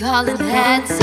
know who's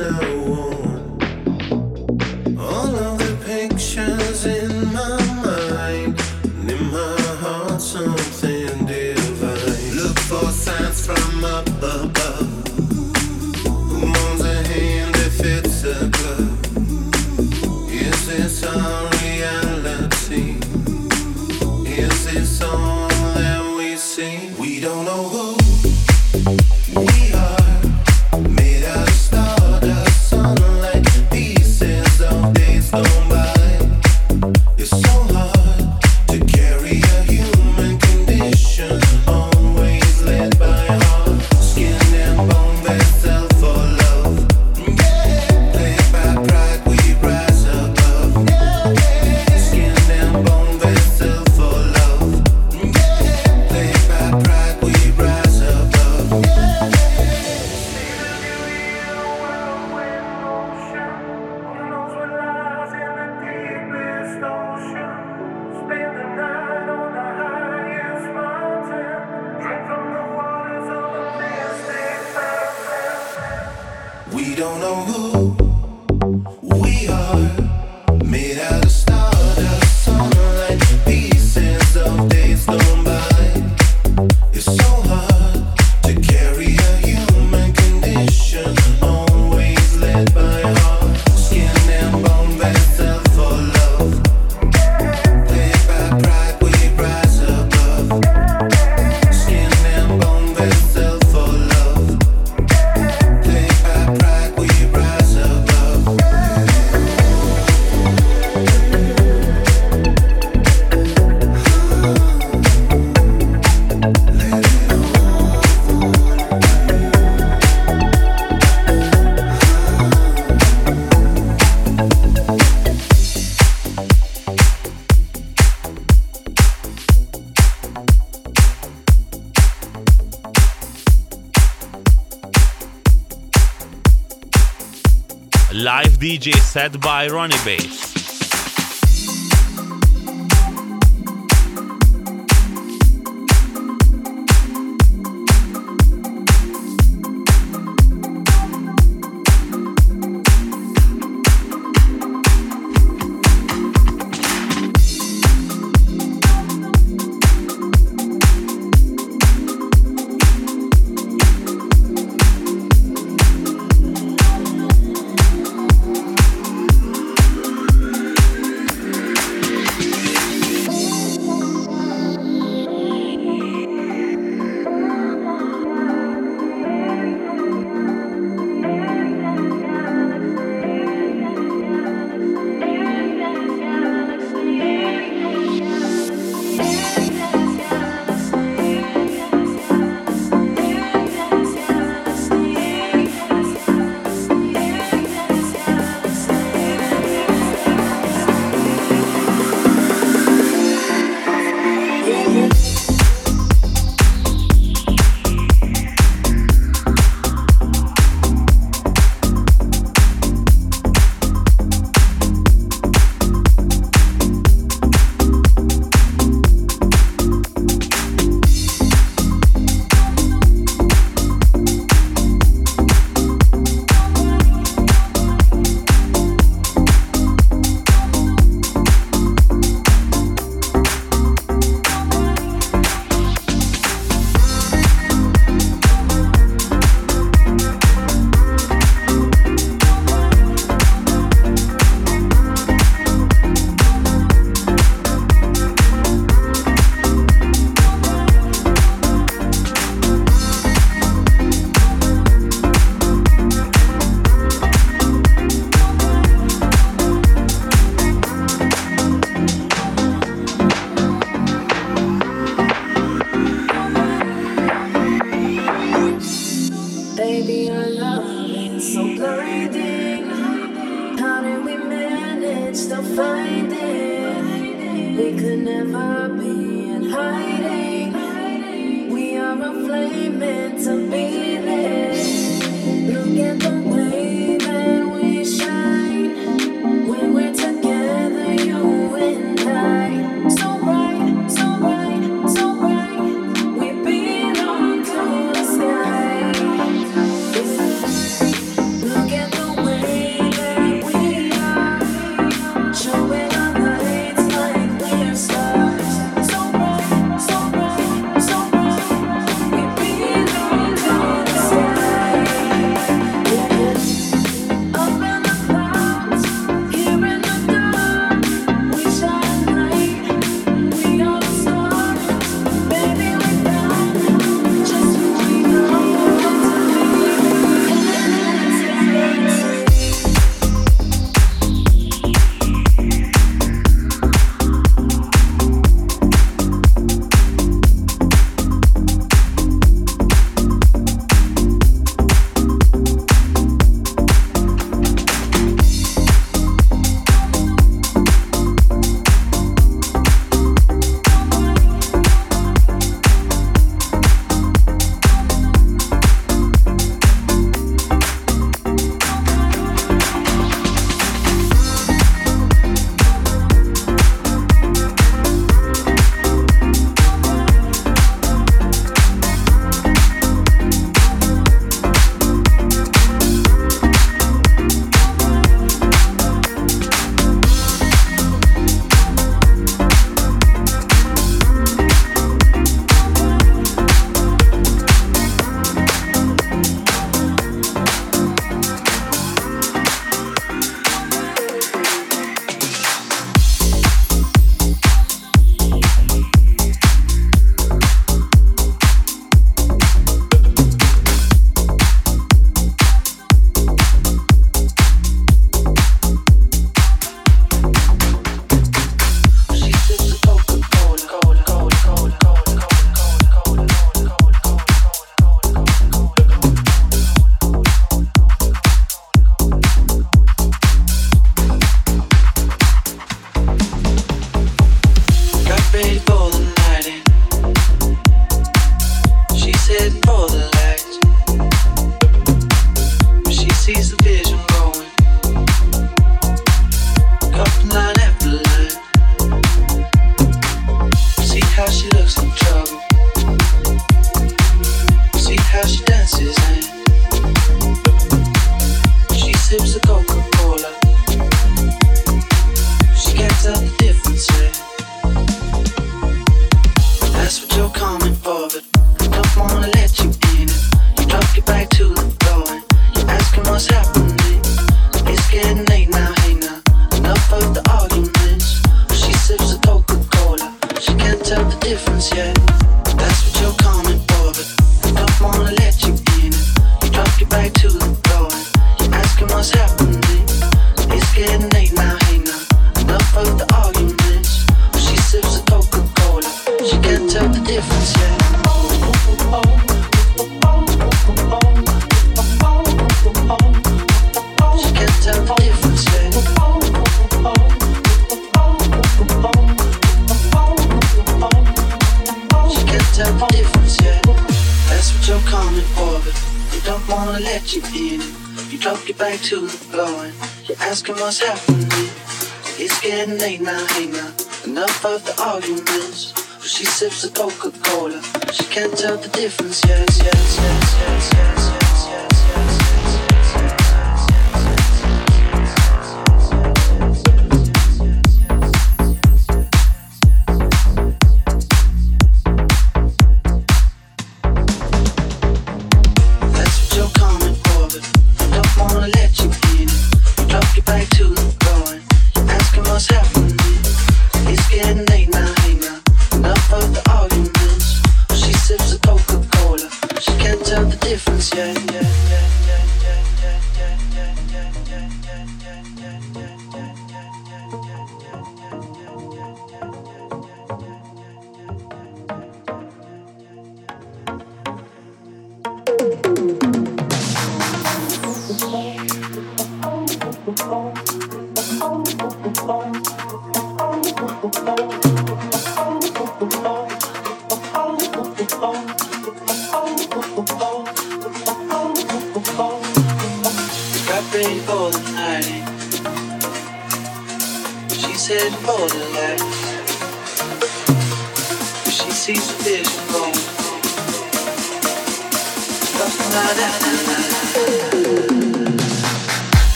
now set by Rony Bass.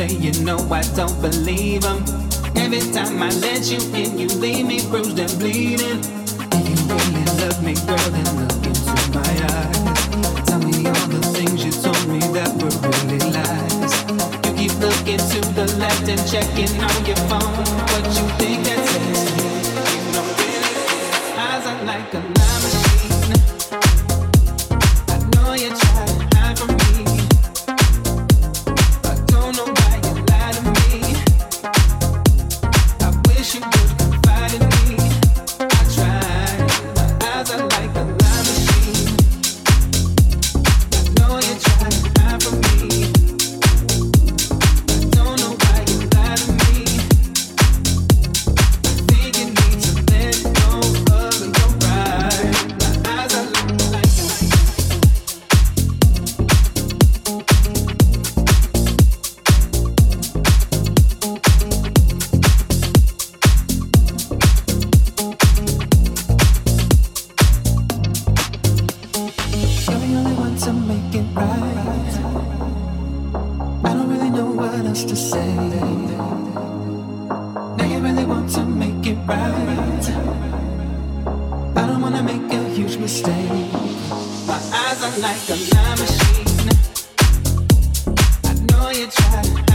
say you know I don't believe them. Every time I let you in, you leave me bruised and bleeding. to make it right. I don't really know what else to say. Now you really want to make it right. I don't wanna make a huge mistake. My eyes are like a line machine. I know you tried.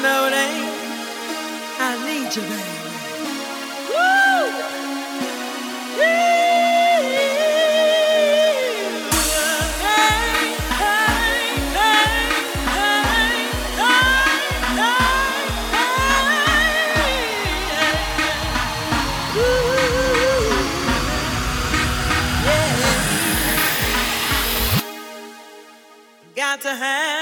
Know it ain't. I need you, baby. Got to have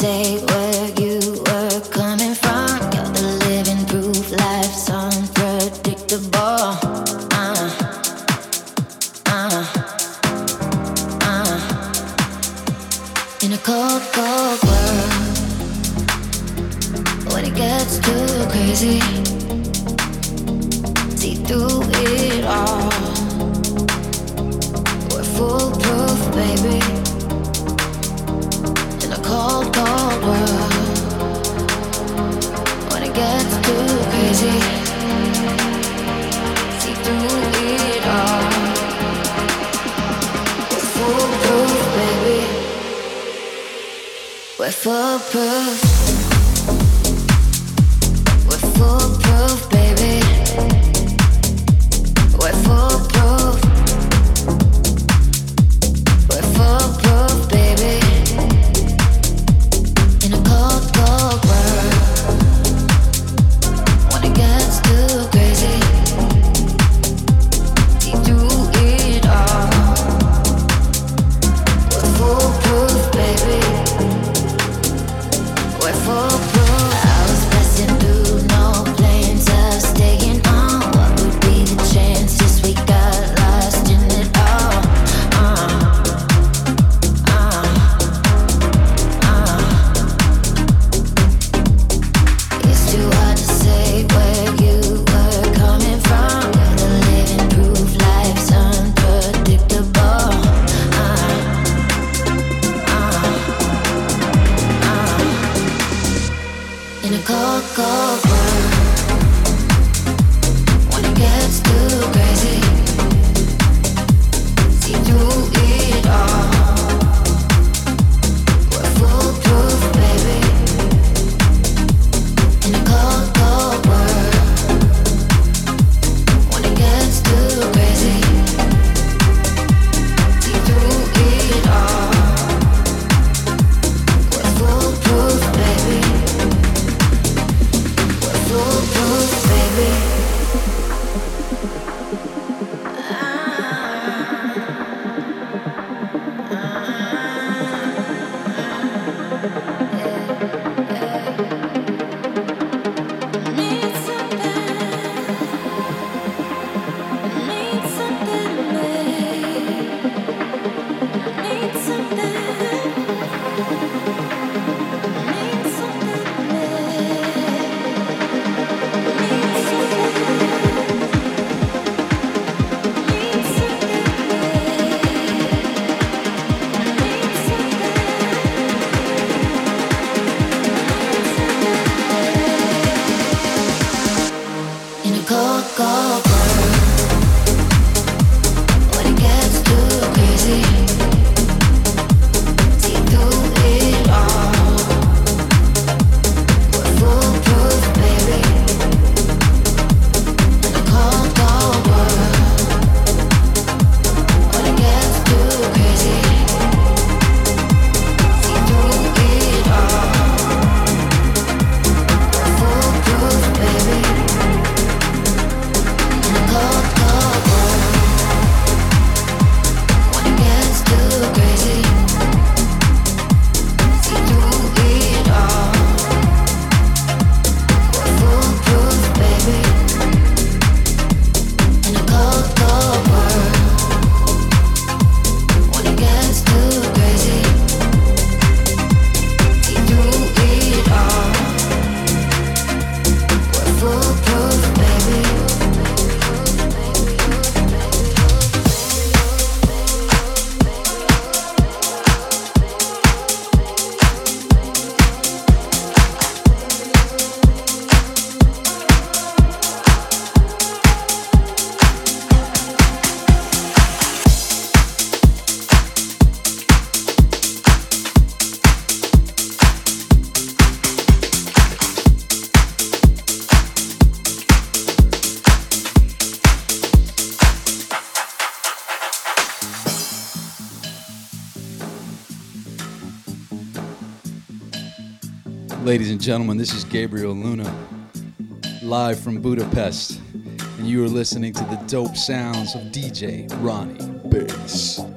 say ladies and gentlemen. This is Gabriel Luna, live from Budapest, and you are listening to the dope sounds of DJ Rony Bass.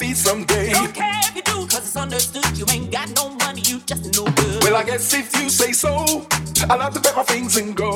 feet someday. Don't care if you do, cause it's understood. You ain't got no money, you just no good. Well, I guess if you say so, I'll have to pack my things and go.